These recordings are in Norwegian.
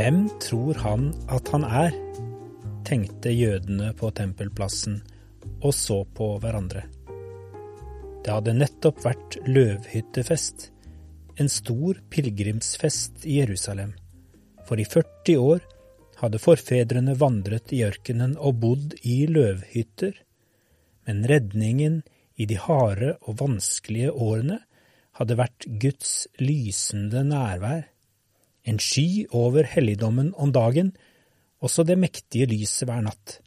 Hvem tror han at han er? tenkte jødene på tempelplassen og så på hverandre. Det hadde nettopp vært løvhyttefest, en stor pilegrimsfest i Jerusalem, for i 40 år hadde forfedrene vandret i ørkenen og bodd i løvhytter, men redningen i de harde og vanskelige årene hadde vært Guds lysende nærvær en sky over helligdommen om dagen, også det mektige lyset hver natt.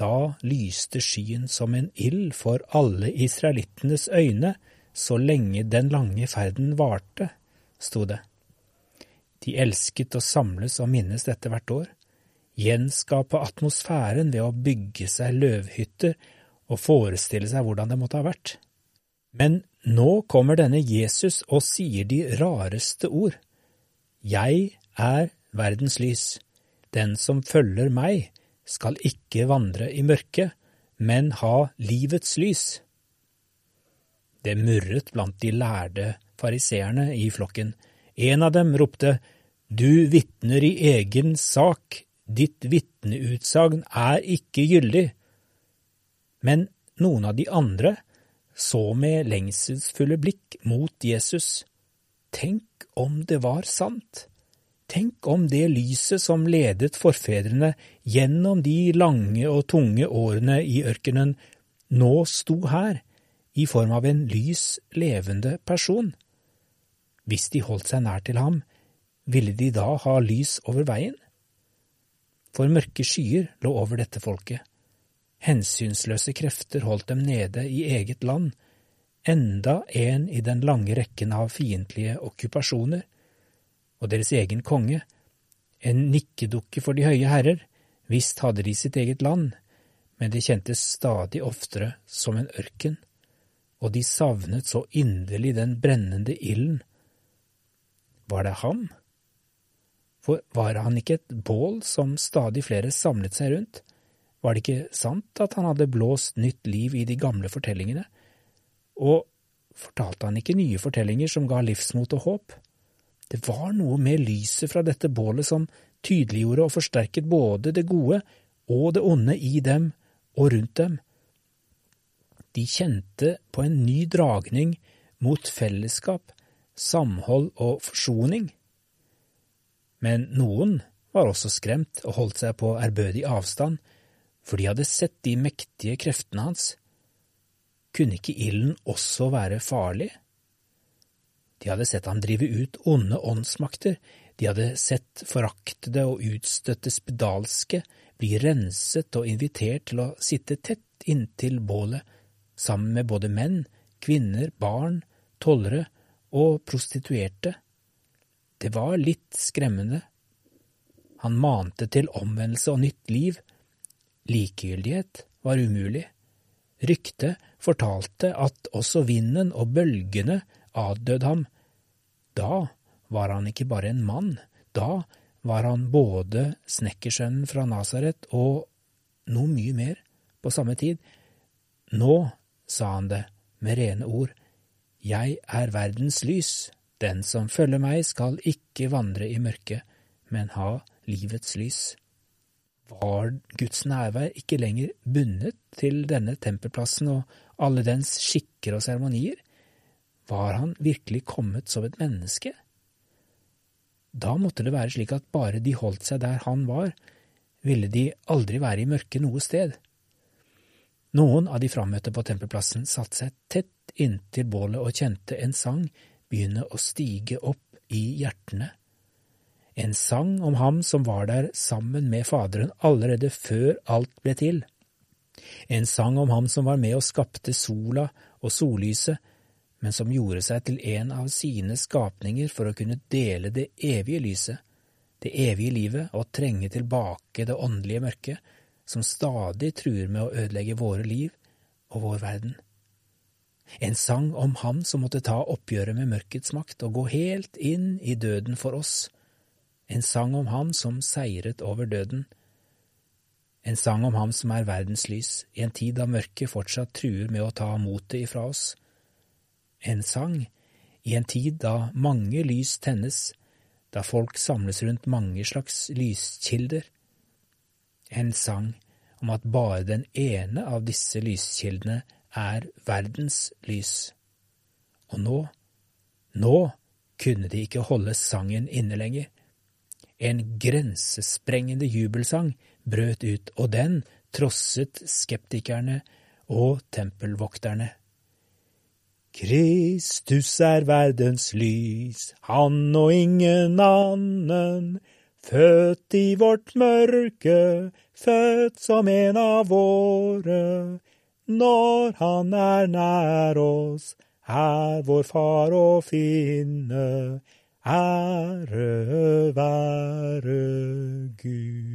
Da lyste skyen som en ild for alle israelittenes øyne så lenge den lange ferden varte, sto det. De elsket å samles og minnes dette hvert år, gjenskape atmosfæren ved å bygge seg løvhytter og forestille seg hvordan det måtte ha vært. Men nå kommer denne Jesus og sier de rareste ord. Jeg er verdens lys. Den som følger meg, skal ikke vandre i mørket, men ha livets lys. Det murret blant de lærde fariseerne i flokken. En av dem ropte, Du vitner i egen sak, ditt vitneutsagn er ikke gyldig. Men noen av de andre så med lengselsfulle blikk mot Jesus. Tenk om det var sant? Tenk om det lyset som ledet forfedrene gjennom de lange og tunge årene i ørkenen, nå sto her, i form av en lys, levende person. Hvis de holdt seg nær til ham, ville de da ha lys over veien? For mørke skyer lå over dette folket. Hensynsløse krefter holdt dem nede i eget land, enda en i den lange rekken av fiendtlige okkupasjoner, og deres egen konge, en nikkedukke for de høye herrer, visst hadde de sitt eget land, men det kjentes stadig oftere som en ørken, og de savnet så inderlig den brennende ilden. Var det ham? For var han ikke et bål som stadig flere samlet seg rundt? Var det ikke sant at han hadde blåst nytt liv i de gamle fortellingene? Og fortalte han ikke nye fortellinger som ga livsmot og håp? Det var noe med lyset fra dette bålet som tydeliggjorde og forsterket både det gode og det onde i dem og rundt dem. De kjente på en ny dragning mot fellesskap, samhold og forsoning. Men noen var også skremt og holdt seg på ærbødig avstand, for de hadde sett de mektige kreftene hans. Kunne ikke ilden også være farlig? De hadde sett ham drive ut onde åndsmakter, de hadde sett foraktede og utstøtte spedalske bli renset og invitert til å sitte tett inntil bålet, sammen med både menn, kvinner, barn, tollere og prostituerte. Det var litt skremmende. Han mante til omvendelse og nytt liv. Likegyldighet var umulig. Ryktet fortalte at også vinden og bølgene adlød ham. Da var han ikke bare en mann, da var han både snekkersønnen fra Nasaret og noe mye mer på samme tid. Nå, sa han det med rene ord, jeg er verdens lys, den som følger meg skal ikke vandre i mørket, men ha livets lys var Guds nærvær ikke lenger bundet til denne tempelplassen og alle dens skikker og seremonier? Var han virkelig kommet som et menneske? Da måtte det være slik at bare de holdt seg der han var, ville de aldri være i mørket noe sted. Noen av de frammøtte på tempelplassen satte seg tett inntil bålet og kjente en sang begynne å stige opp i hjertene en sang om ham som var der sammen med Faderen allerede før alt ble til. En sang om ham som var med og skapte sola og sollyset, men som gjorde seg til en av sine skapninger for å kunne dele det evige lyset, det evige livet, og trenge tilbake det åndelige mørket, som stadig truer med å ødelegge våre liv og vår verden. En sang om ham som måtte ta oppgjøret med mørkets makt og gå helt inn i døden for oss. En sang om ham som seiret over døden. En sang om ham som er verdens lys, i en tid da mørket fortsatt truer med å ta motet ifra oss. En sang i en tid da mange lys tennes, da folk samles rundt mange slags lyskilder. En sang om at bare den ene av disse lyskildene er verdens lys. Og nå, nå kunne de ikke holde sangen inne lenger. En grensesprengende jubelsang brøt ut, og den trosset skeptikerne og tempelvokterne. Kristus er verdens lys, han og ingen annen, Født i vårt mørke, født som en av våre. Når han er nær oss, er vår far å finne. Ære være Gud.